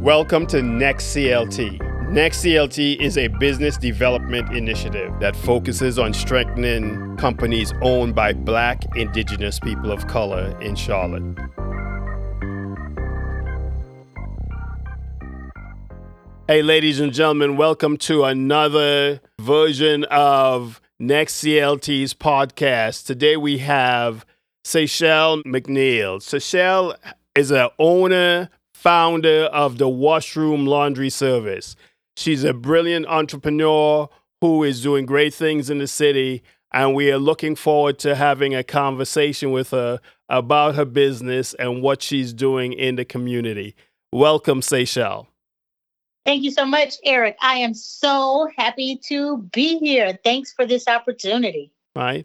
Welcome to Next CLT. Next CLT is a business development initiative that focuses on strengthening companies owned by Black, Indigenous people of color in Charlotte. Hey, ladies and gentlemen, welcome to another version of Next CLT's podcast. Today we have Saichelle McNeill. Saichelle is an owner, founder of the Washroom Laundry Service. She's a brilliant entrepreneur who is doing great things in the city, and we are looking forward to having a conversation with her about her business and what she's doing in the community. Welcome, Saichelle. Thank you so much, Eric. I am so happy to be here. Thanks for this opportunity. Right.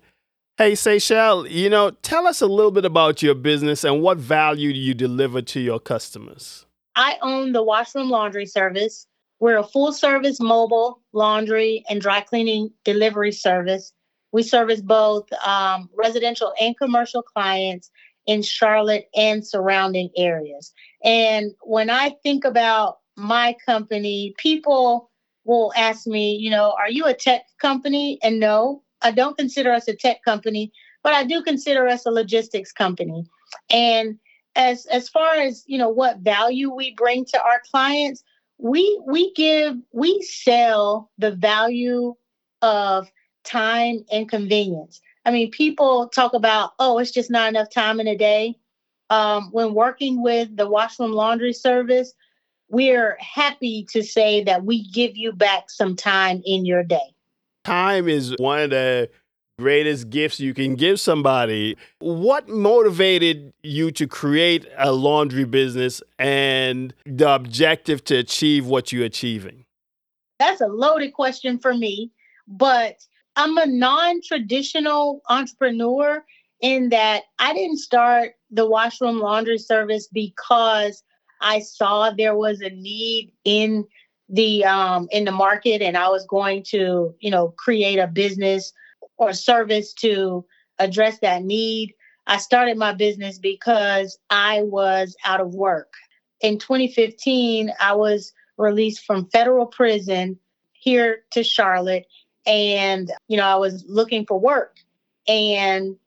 Hey, Saichelle, you know, tell us a little bit about your business and what value do you deliver to your customers? I own the Washroom Laundry Service. We're a full service mobile laundry and dry cleaning delivery service. We service both um, residential and commercial clients in Charlotte and surrounding areas. And when I think about my company, people will ask me, you know, are you a tech company? And no, I don't consider us a tech company, but I do consider us a logistics company. And as as far as, you know, what value we bring to our clients, we we give we sell the value of time and convenience. I mean, people talk about, oh, it's just not enough time in a day. Um, when working with the washroom laundry service, we're happy to say that we give you back some time in your day. Time is one of the greatest gifts you can give somebody. What motivated you to create a laundry business and the objective to achieve what you're achieving? That's a loaded question for me, but I'm a non traditional entrepreneur in that I didn't start the washroom laundry service because I saw there was a need in the um, in the market, and I was going to, you know, create a business or service to address that need. I started my business because I was out of work. In 2015, I was released from federal prison here to Charlotte, and you know, I was looking for work, and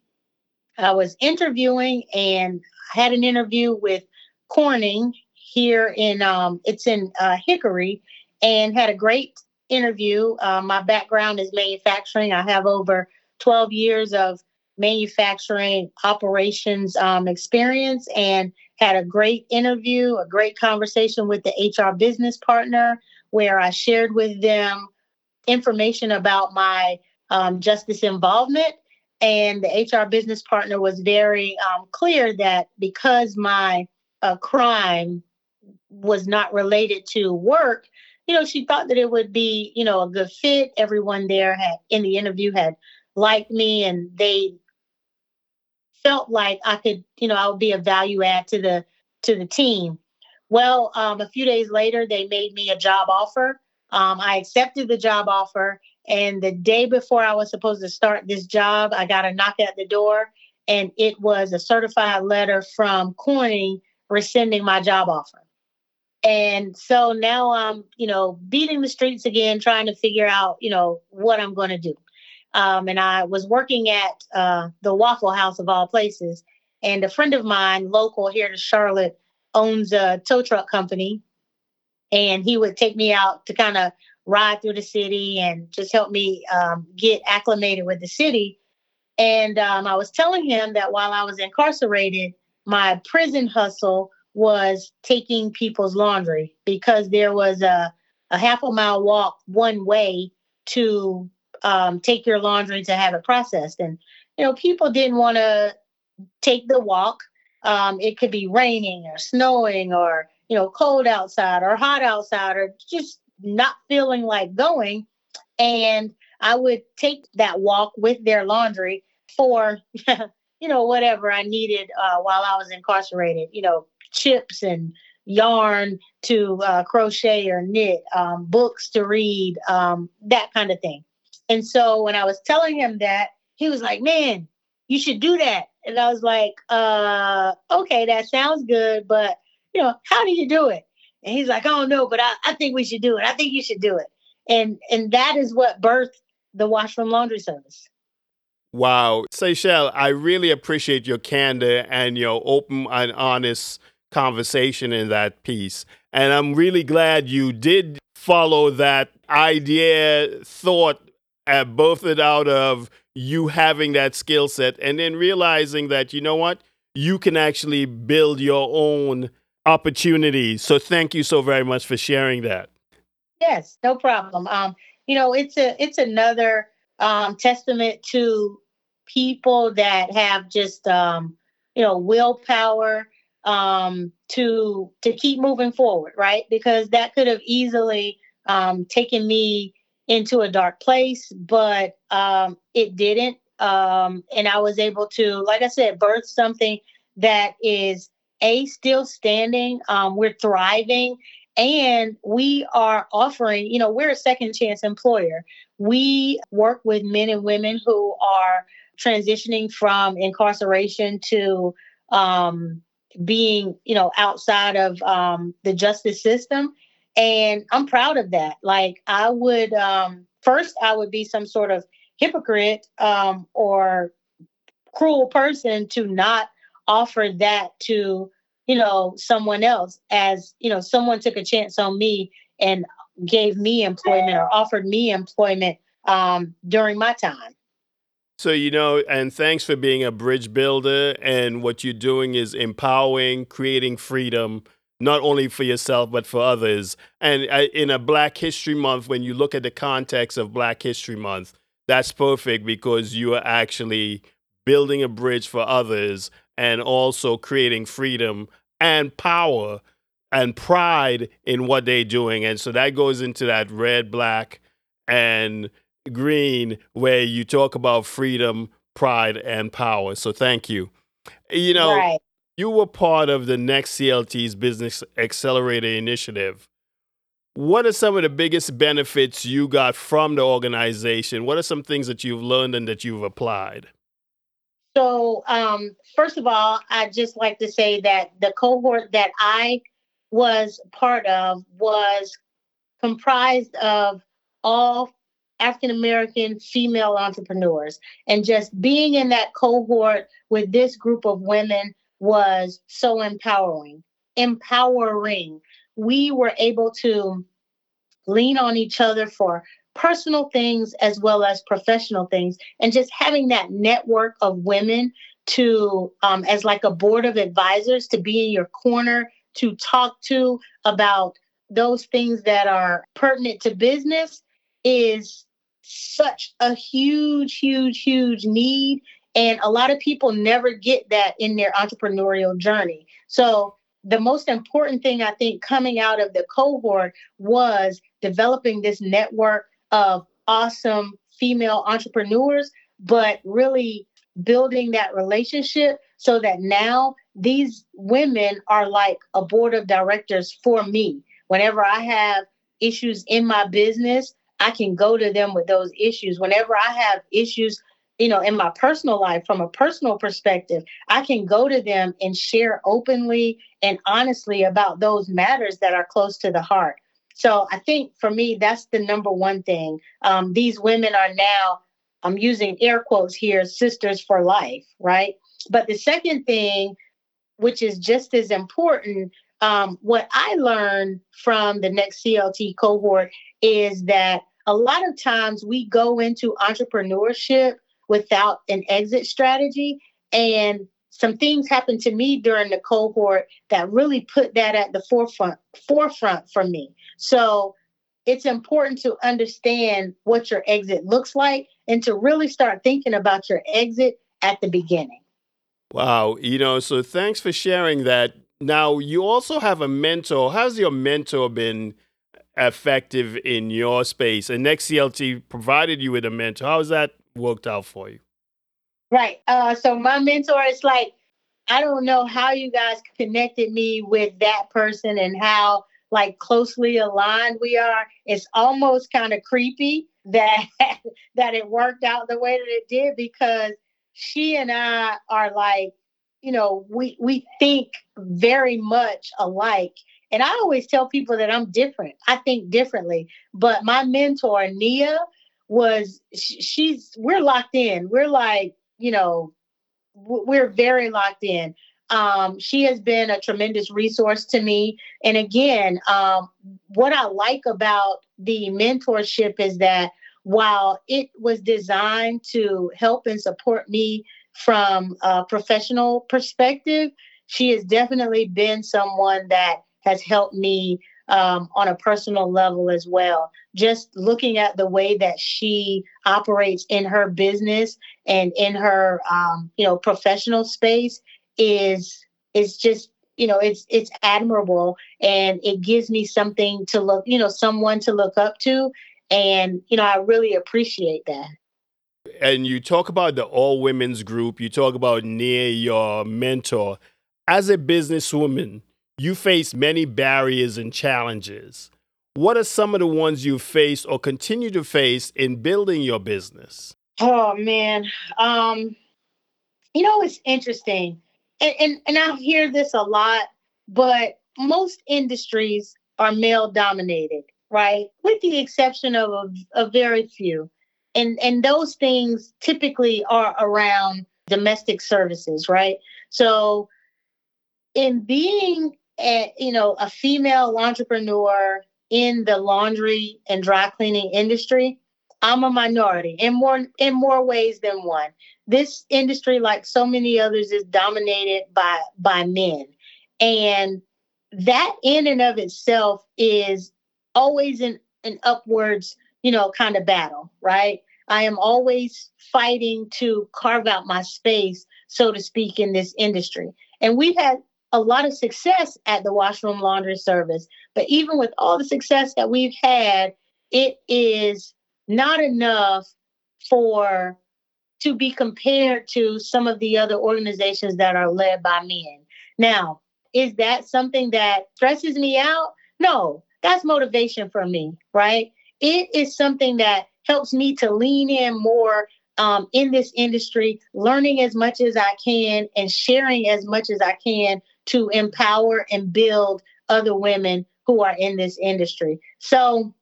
I was interviewing, and I had an interview with Corning here in um, it's in uh, Hickory, and had a great interview. Uh, my background is manufacturing. I have over 12 years of manufacturing operations um, experience, and had a great interview, a great conversation with the HR business partner, where I shared with them information about my um, justice involvement. And the HR business partner was very um, clear that because my uh, crime was not related to work, you know, she thought that it would be, you know, a good fit. Everyone there had in the interview had liked me and they felt like I could, you know, I would be a value add to the to the team. Well, um, a few days later, they made me a job offer. Um, I accepted the job offer, and the day before I was supposed to start this job, I got a knock at the door, and it was a certified letter from Corning rescinding my job offer. And so now I'm, you know, beating the streets again, trying to figure out, you know, what I'm going to do. Um, and I was working at uh, the Waffle House of all places. And a friend of mine, local here to Charlotte, owns a tow truck company. And he would take me out to kind of ride through the city and just help me um, get acclimated with the city. And um, I was telling him that while I was incarcerated, my prison hustle was taking people's laundry because there was a, a half a mile walk one way to um, take your laundry to have it processed. And, you know, people didn't want to take the walk. Um, it could be raining or snowing or, you know, cold outside or hot outside or just not feeling like going. And I would take that walk with their laundry for, you know, whatever I needed uh, while I was incarcerated, you know, chips and yarn to uh, crochet or knit, um, books to read, um, that kind of thing. And so when I was telling him that, he was like, man, you should do that. And I was like, uh, okay, that sounds good, but you know, how do you do it? And he's like, oh no, but I, I think we should do it. I think you should do it. And and that is what birthed the washroom laundry service. Wow. Saichelle, I really appreciate your candor and your open and honest conversation in that piece. And I'm really glad you did follow that idea, thought, uh, both it out of you having that skill set and then realizing that, you know what, you can actually build your own opportunities. So thank you so very much for sharing that. Yes, no problem. Um, you know, it's a it's another um, testament to people that have just um, you know willpower um, to to keep moving forward, right? Because that could have easily um, taken me into a dark place, but um, it didn't. Um, and I was able to, like I said, birth something that is a still standing. Um, we're thriving, and we are offering. You know, we're a second chance employer. We work with men and women who are transitioning from incarceration to um, being, you know, outside of um, the justice system. And I'm proud of that. Like I would um, first, I would be some sort of hypocrite um, or cruel person to not offer that to you know someone else as you know someone took a chance on me and gave me employment or offered me employment um, during my time so, you know, and thanks for being a bridge builder. And what you're doing is empowering, creating freedom, not only for yourself, but for others. And uh, in a Black History Month, when you look at the context of Black History Month, that's perfect because you are actually building a bridge for others and also creating freedom and power and pride in what they're doing. And so that goes into that red, black, and Green, where you talk about freedom, pride, and power. So thank you. You know, right. you were part of the Next CLT's Business Accelerator Initiative. What are some of the biggest benefits you got from the organization? What are some things that you've learned and that you've applied? So, um, first of all, I'd just like to say that the cohort that I was part of was comprised of all African American female entrepreneurs. And just being in that cohort with this group of women was so empowering. Empowering. We were able to lean on each other for personal things as well as professional things. And just having that network of women to, um, as like a board of advisors, to be in your corner, to talk to about those things that are pertinent to business is such a huge, huge, huge need. And a lot of people never get that in their entrepreneurial journey. So, the most important thing I think coming out of the cohort was developing this network of awesome female entrepreneurs, but really building that relationship so that now these women are like a board of directors for me. Whenever I have issues in my business, I can go to them with those issues. Whenever I have issues, you know, in my personal life, from a personal perspective, I can go to them and share openly and honestly about those matters that are close to the heart. So I think for me, that's the number one thing. Um, these women are now, I'm using air quotes here, sisters for life, right? But the second thing, which is just as important, um, what I learned from the next CLT cohort is that a lot of times we go into entrepreneurship without an exit strategy. And some things happened to me during the cohort that really put that at the forefront forefront for me. So it's important to understand what your exit looks like and to really start thinking about your exit at the beginning. Wow, you know, so thanks for sharing that. Now, you also have a mentor. How's your mentor been effective in your space? And Next CLT provided you with a mentor. How's that worked out for you? Right. Uh, so my mentor is like, I don't know how you guys connected me with that person and how like closely aligned we are. It's almost kind of creepy that that it worked out the way that it did because she and I are like, you know, we we think very much alike And I always tell people that I'm different. I think differently. But my mentor, Nia, was she's we're locked in. We're like, you know, we're very locked in. Um, she has been a tremendous resource to me. And again, um, what I like about the mentorship is that while it was designed to help and support me from a professional perspective, she has definitely been someone that has helped me um, on a personal level as well. Just looking at the way that she operates in her business and in her, um, you know, professional space is is just you know it's it's admirable. And it gives me something to look you know someone to look up to. And you know i really appreciate that. And you talk about the all women's group. You talk about Nia your mentor. As a businesswoman you face many barriers and challenges what are some of the ones you face or continue to face in building your business oh man um you know it's interesting and, and, and I hear this a lot, but most industries are male dominated, right? With the exception of a, a very few. And, and those things typically are around domestic services, right? So in being a, you know a female entrepreneur in the laundry and dry cleaning industry, I'm a minority in more in more ways than one this industry, like so many others, is dominated by by men, and that in and of itself is always an an upwards, you know, kind of battle, right? I am always fighting to carve out my space, so to speak, in this industry. And we've had a lot of success at the washroom laundry service. But even with all the success that we've had, it is not enough for to be compared to some of the other organizations that are led by men. Now, is that something that stresses me out? No, that's motivation for me, right? It is something that helps me to lean in more um, in this industry, learning as much as I can and sharing as much as I can to empower and build other women who are in this industry. So,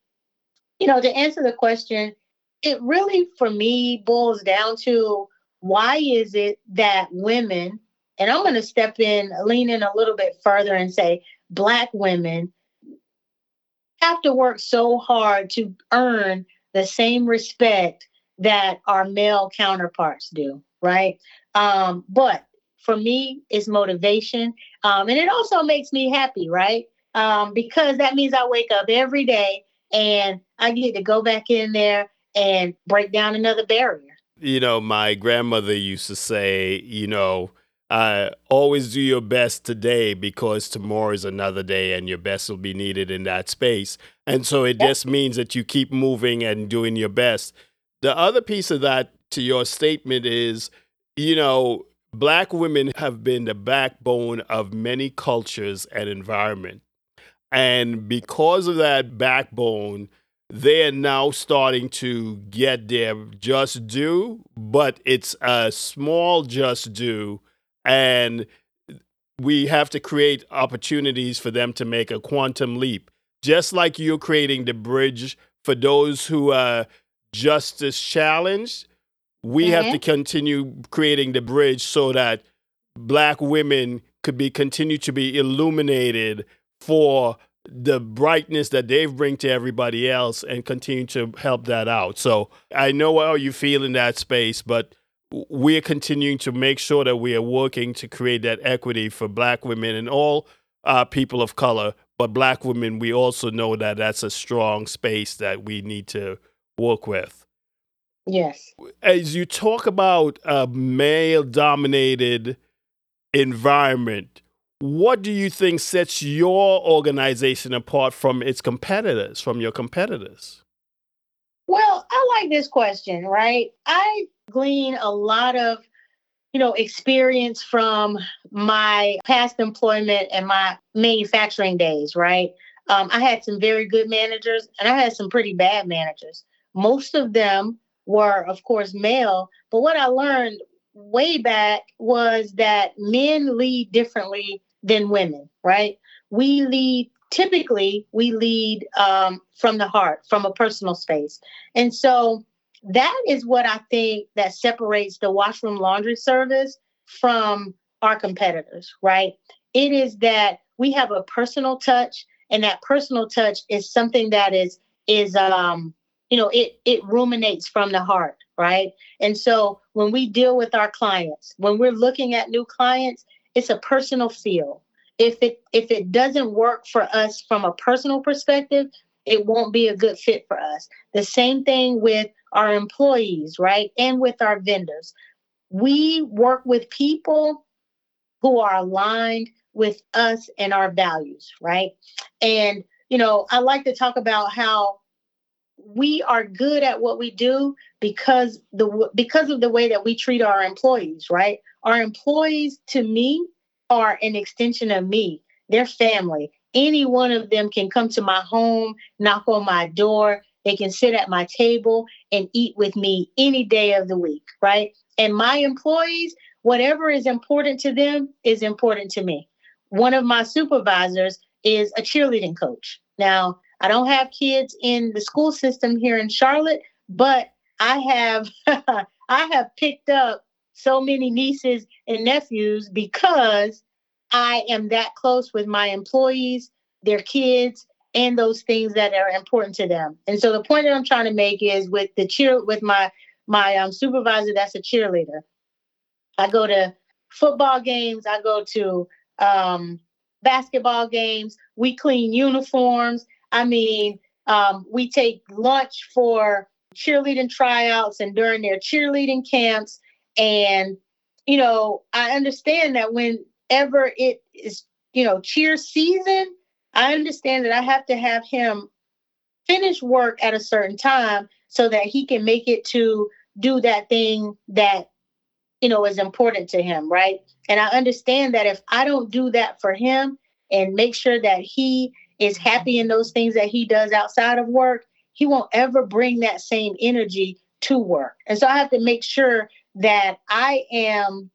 you know, to answer the question, it really for me boils down to why is it that women and i'm going to step in lean in a little bit further and say black women have to work so hard to earn the same respect that our male counterparts do right um, but for me it's motivation um, and it also makes me happy right um, because that means i wake up every day and i get to go back in there and break down another barrier. You know, my grandmother used to say, you know, uh, always do your best today because tomorrow is another day and your best will be needed in that space. And so it yep. just means that you keep moving and doing your best. The other piece of that to your statement is, you know, black women have been the backbone of many cultures and environment. And because of that backbone, they are now starting to get their just due, but it's a small just due. And we have to create opportunities for them to make a quantum leap. Just like you're creating the bridge for those who are justice challenged, we mm-hmm. have to mm-hmm. continue creating the bridge so that black women could be continue to be illuminated for the brightness that they bring to everybody else and continue to help that out. So I know how you feel in that space, but we're continuing to make sure that we are working to create that equity for black women and all uh, people of color. But black women, we also know that that's a strong space that we need to work with. Yes. As you talk about a male dominated environment, what do you think sets your organization apart from its competitors, from your competitors? Well, I like this question, right? I glean a lot of, you know, experience from my past employment and my manufacturing days, right? Um, I had some very good managers and I had some pretty bad managers. Most of them were, of course, male. But what I learned way back was that men lead differently than women, right? We lead typically we lead um, from the heart, from a personal space. And so that is what I think that separates the washroom laundry service from our competitors, right? It is that we have a personal touch, and that personal touch is something that is is um you know it it ruminates from the heart, right? And so when we deal with our clients, when we're looking at new clients, it's a personal feel. If it if it doesn't work for us from a personal perspective, it won't be a good fit for us. The same thing with our employees, right? And with our vendors. We work with people who are aligned with us and our values, right? And, you know, I like to talk about how we are good at what we do because the because of the way that we treat our employees, right? Our employees to me are an extension of me. They're family. Any one of them can come to my home, knock on my door, they can sit at my table and eat with me any day of the week, right? And my employees, whatever is important to them is important to me. One of my supervisors is a cheerleading coach. Now, I don't have kids in the school system here in Charlotte, but I have I have picked up so many nieces and nephews because I am that close with my employees, their kids, and those things that are important to them. And so the point that I'm trying to make is with the cheer with my my um, supervisor that's a cheerleader. I go to football games, I go to um, basketball games, we clean uniforms. I mean, um, we take lunch for cheerleading tryouts and during their cheerleading camps. And, you know, I understand that whenever it is, you know, cheer season, I understand that I have to have him finish work at a certain time so that he can make it to do that thing that you know is important to him right and i understand that if i don't do that for him and make sure that he is happy in those things that he does outside of work he won't ever bring that same energy to work. And so i have to make sure that i am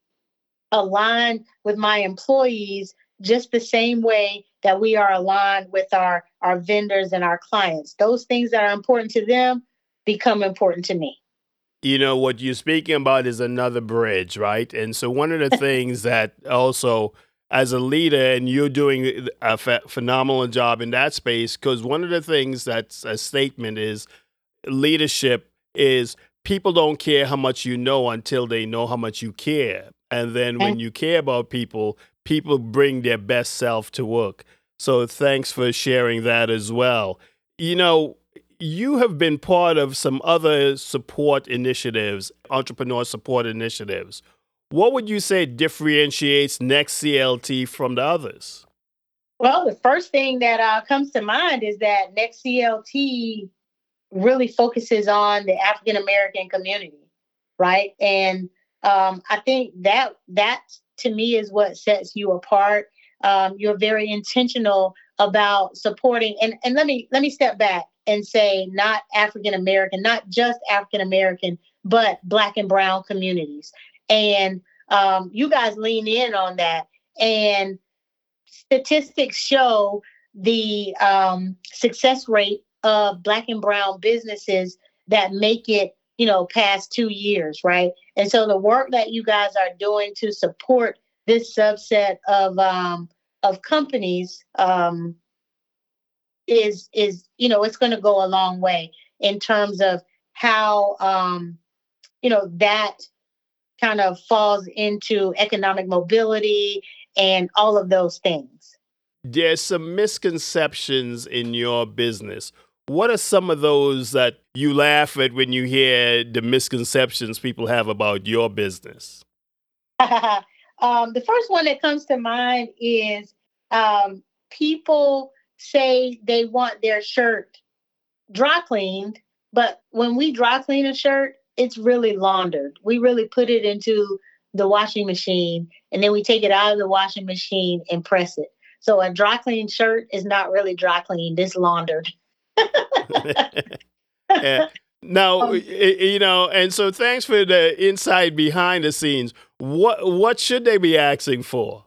aligned with my employees just the same way that we are aligned with our our vendors and our clients. Those things that are important to them become important to me. You know what you're speaking about is another bridge right? And so one of the things that also as a leader and you're doing a phenomenal job in that space because one of the things that's a statement is leadership is people don't care how much you know until they know how much you care and then when you care about people people bring their best self to work. So thanks for sharing that as well. You know, you have been part of some other support initiatives, entrepreneur support initiatives. What would you say differentiates Next CLT from the others? Well, the first thing that uh, comes to mind is that Next CLT really focuses on the African American community, right? And um, I think that that to me is what sets you apart. Um, you're very intentional about supporting and, and let me let me step back and say not African American, not just African American, but black and brown communities. And um, you guys lean in on that. And statistics show the um, success rate of black and brown businesses that make it you know, past two years, right? And so the work that you guys are doing to support this subset of um, of companies um, is is you know it's going to go a long way in terms of how um, you know that kind of falls into economic mobility and all of those things. There's some misconceptions in your business. What are some of those that you laugh at when you hear the misconceptions people have about your business? um, the first one that comes to mind is um, people say they want their shirt dry cleaned, but when we dry clean a shirt, it's really laundered. We really put it into the washing machine and then we take it out of the washing machine and press it. So a dry clean shirt is not really dry cleaned, it's laundered. yeah. Now, um, you know, and so thanks for the insight behind the scenes. What what should they be asking for?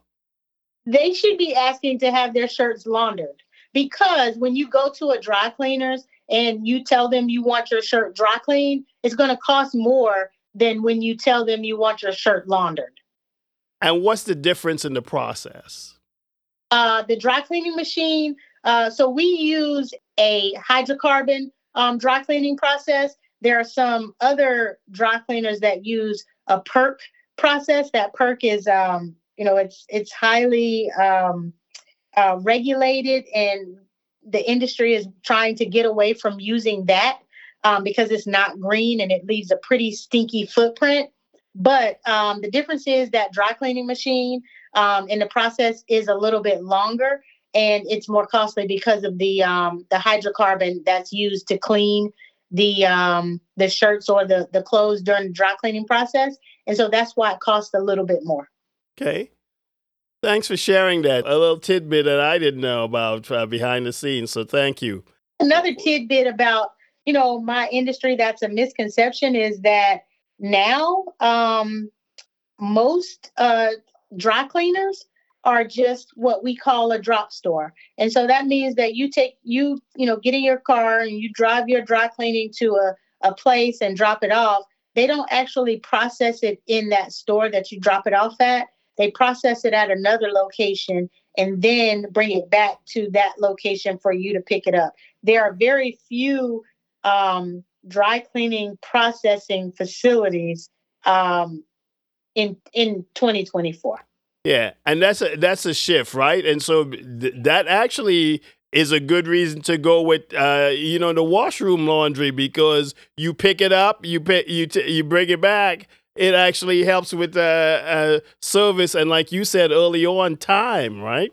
They should be asking to have their shirts laundered. because when you go to a dry cleaners and you tell them you want your shirt dry cleaned, it's going to cost more than when you tell them you want your shirt laundered. And what's the difference in the process? Uh, the dry cleaning machine. Uh, so we use a hydrocarbon um, dry cleaning process. There are some other dry cleaners that use a perc process. That perc is, um, you know, it's it's highly um, uh, regulated, and the industry is trying to get away from using that um, because it's not green and it leaves a pretty stinky footprint. But um, the difference is that dry cleaning machine um, in the process is a little bit longer and it's more costly because of the um, the hydrocarbon that's used to clean the um, the shirts or the the clothes during the dry cleaning process, and so that's why it costs a little bit more. Okay, thanks for sharing that. A little tidbit that I didn't know about uh, behind the scenes. So thank you. Another tidbit about you know my industry that's a misconception is that now um, most uh, dry cleaners are just what we call a drop store. And so that means that you take you, you know, get in your car and you drive your dry cleaning to a, a place and drop it off. They don't actually process it in that store that you drop it off at. They process it at another location and then bring it back to that location for you to pick it up. There are very few um, dry cleaning processing facilities um, in in 2024. Yeah, and that's a that's a shift, right? And so th- that actually is a good reason to go with uh, you know the washroom laundry because you pick it up, you pick, you t- you bring it back. It actually helps with uh, uh, service and, like you said early on, time, right?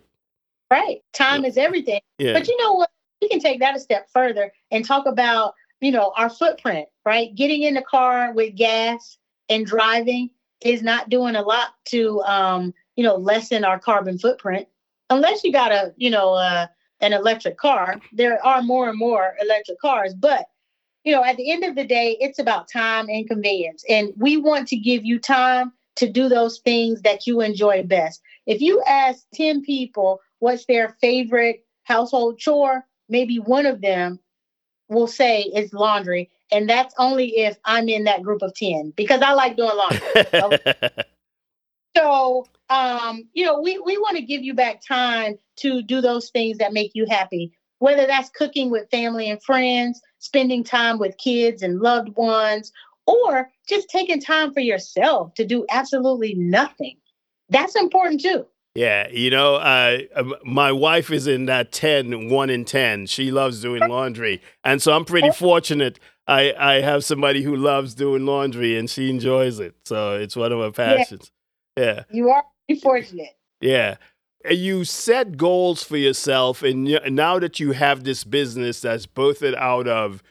Right, time yeah. is everything. Yeah. But you know what? We can take that a step further and talk about you know our footprint, right? Getting in the car with gas and driving is not doing a lot to um, you know, lessen our carbon footprint. Unless you got a, you know, uh, an electric car, there are more and more electric cars. But, you know, at the end of the day, it's about time and convenience. And we want to give you time to do those things that you enjoy best. If you ask 10 people what's their favorite household chore, maybe one of them will say it's laundry. And that's only if I'm in that group of 10 because I like doing laundry. So, um, you know, we, we want to give you back time to do those things that make you happy, whether that's cooking with family and friends, spending time with kids and loved ones, or just taking time for yourself to do absolutely nothing. That's important too. Yeah, you know, uh, my wife is in that 10, 1 in 10. She loves doing laundry. And so I'm pretty fortunate. I, I have somebody who loves doing laundry and she enjoys it. So it's one of her passions. Yeah. You are fortunate. Yeah. You set goals for yourself, and now that you have this business that's birthed out of,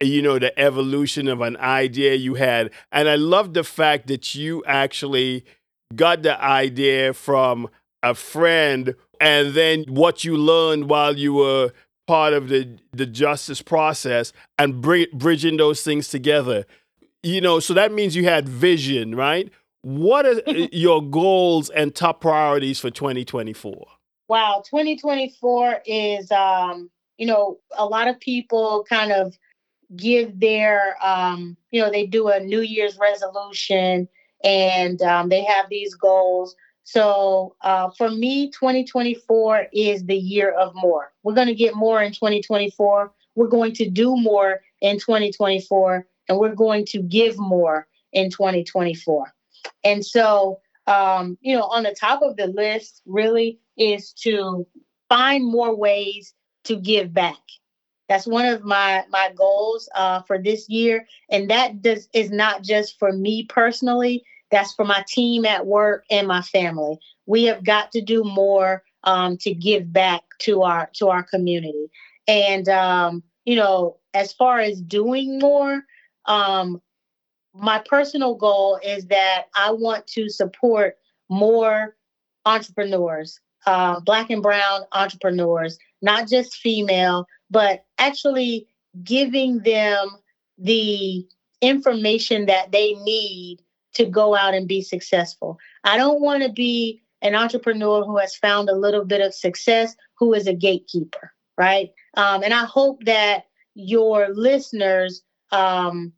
you know, the evolution of an idea you had, and I love the fact that you actually got the idea from a friend, and then what you learned while you were part of the the justice process, and bridging those things together. You know, so that means you had vision, right? What are your goals and top priorities for 2024? Wow, 2024 is, um, you know, a lot of people kind of give their, um, you know, they do a New Year's resolution and um, they have these goals. So uh, for me, 2024 is the year of more. We're going to get more in 2024. We're going to do more in 2024, and we're going to give more in 2024. And so, um, you know, on the top of the list really is to find more ways to give back. That's one of my my goals uh, for this year, and that does is not just for me personally. That's for my team at work and my family. We have got to do more um, to give back to our to our community. And um, you know, as far as doing more, um, my personal goal is that I want to support more entrepreneurs, uh, Black and Brown entrepreneurs, not just female, but actually giving them the information that they need to go out and be successful. I don't want to be an entrepreneur who has found a little bit of success who is a gatekeeper. right? Um, and I hope that your listeners um,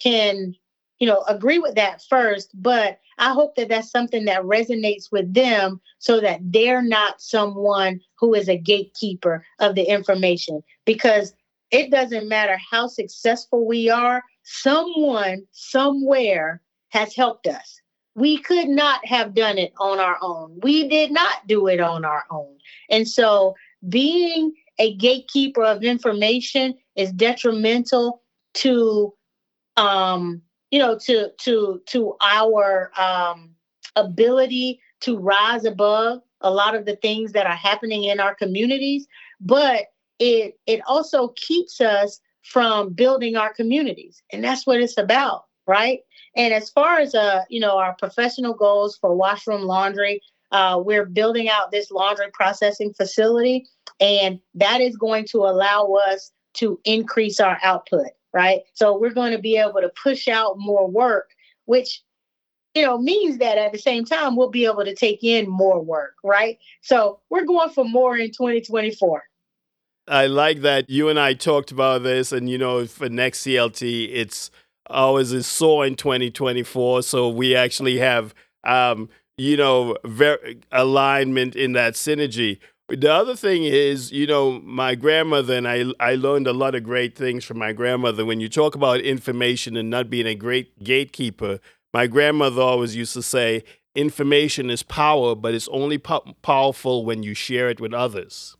can, you know, agree with that first. But I hope that that's something that resonates with them so that they're not someone who is a gatekeeper of the information because it doesn't matter how successful we are, someone somewhere has helped us. We could not have done it on our own. We did not do it on our own. And so being a gatekeeper of information is detrimental to um you know to to to our um ability to rise above a lot of the things that are happening in our communities but it it also keeps us from building our communities and that's what it's about right? And as far as uh you know our professional goals for washroom laundry uh, we're building out this laundry processing facility and that is going to allow us to increase our output right so we're going to be able to push out more work which you know means that at the same time we'll be able to take in more work right so we're going for more in 2024 I like that you and I talked about this, and you know, for next CLT, it's ours is SOAR in 2024. So we actually have, um, you know, very alignment in that synergy. The other thing is, you know, my grandmother and I, I learned a lot of great things from my grandmother. When you talk about information and not being a great gatekeeper, my grandmother always used to say, information is power, but it's only po- powerful when you share it with others.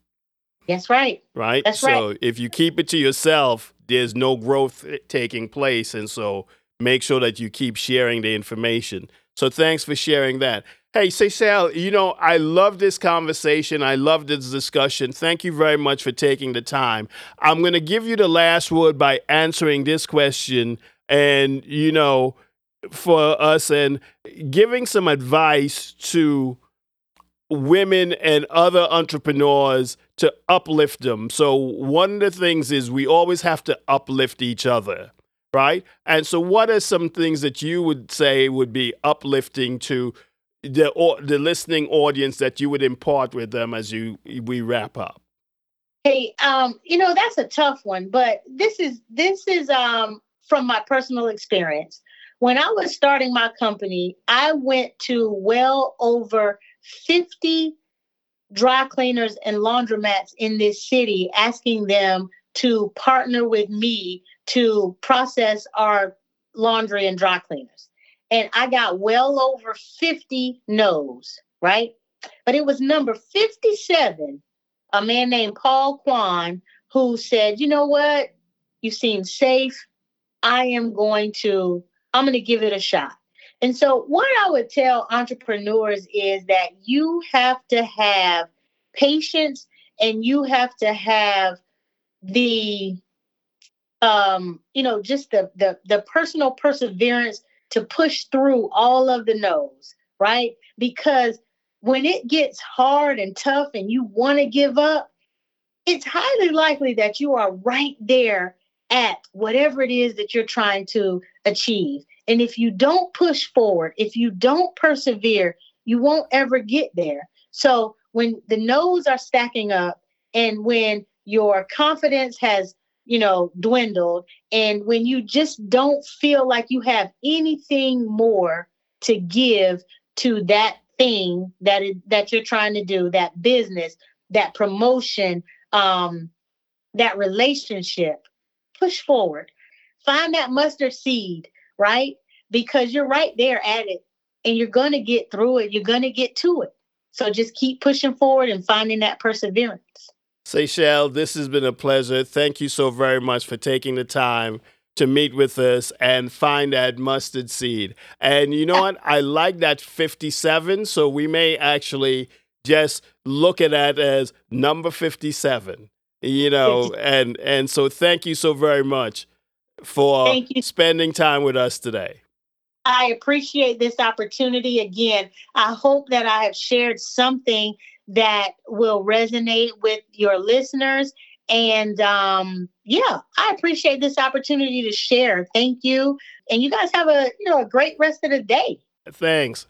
That's right. Right? That's so right. if you keep it to yourself, there's no growth eh, taking place. And so make sure that you keep sharing the information. So thanks for sharing that. Hey, Saichelle, you know, I love this conversation. I love this discussion. Thank you very much for taking the time. I'm going to give you the last word by answering this question and, you know, for us and giving some advice to women and other entrepreneurs to uplift them. So, one of the things is we always have to uplift each other, right? And so, what are some things that you would say would be uplifting to the or, the listening audience that you would impart with them as you we wrap up? Hey, um, you know that's a tough one, but this is this is um from my personal experience. When I was starting my company, I went to well over 50 dry cleaners and laundromats in this city asking them to partner with me to process our laundry and dry cleaners. And I got well over 50 no's, right? But it was number 57, a man named Paul Kwan, who said, you know what? You seem safe. I am going to, I'm going to give it a shot. And so, what I would tell entrepreneurs is that you have to have patience and you have to have the um you know just the the the personal perseverance to push through all of the no's right? Because when it gets hard and tough and you want to give up it's highly likely that you are right there at whatever it is that you're trying to achieve. And if you don't push forward if you don't persevere you won't ever get there. So when the no's are stacking up and when your confidence has you know dwindled. And when you just don't feel like you have anything more to give to that thing that is, that you're trying to do that business that promotion um that relationship push forward. Find that mustard seed right? Because you're right there at it and you're going to get through it. You're going to get to it. So just keep pushing forward and finding that perseverance. Saichelle, this has been a pleasure. Thank you so very much for taking the time to meet with us and find that mustard seed. And you know what? I like that 57. So we may actually just look at that as number 57. You know, and and so thank you so very much for spending time with us today. I appreciate this opportunity again. I hope that I have shared something that will resonate with your listeners. And um, yeah, I appreciate this opportunity to share. Thank you. And you guys have a you know a great rest of the day. Thanks.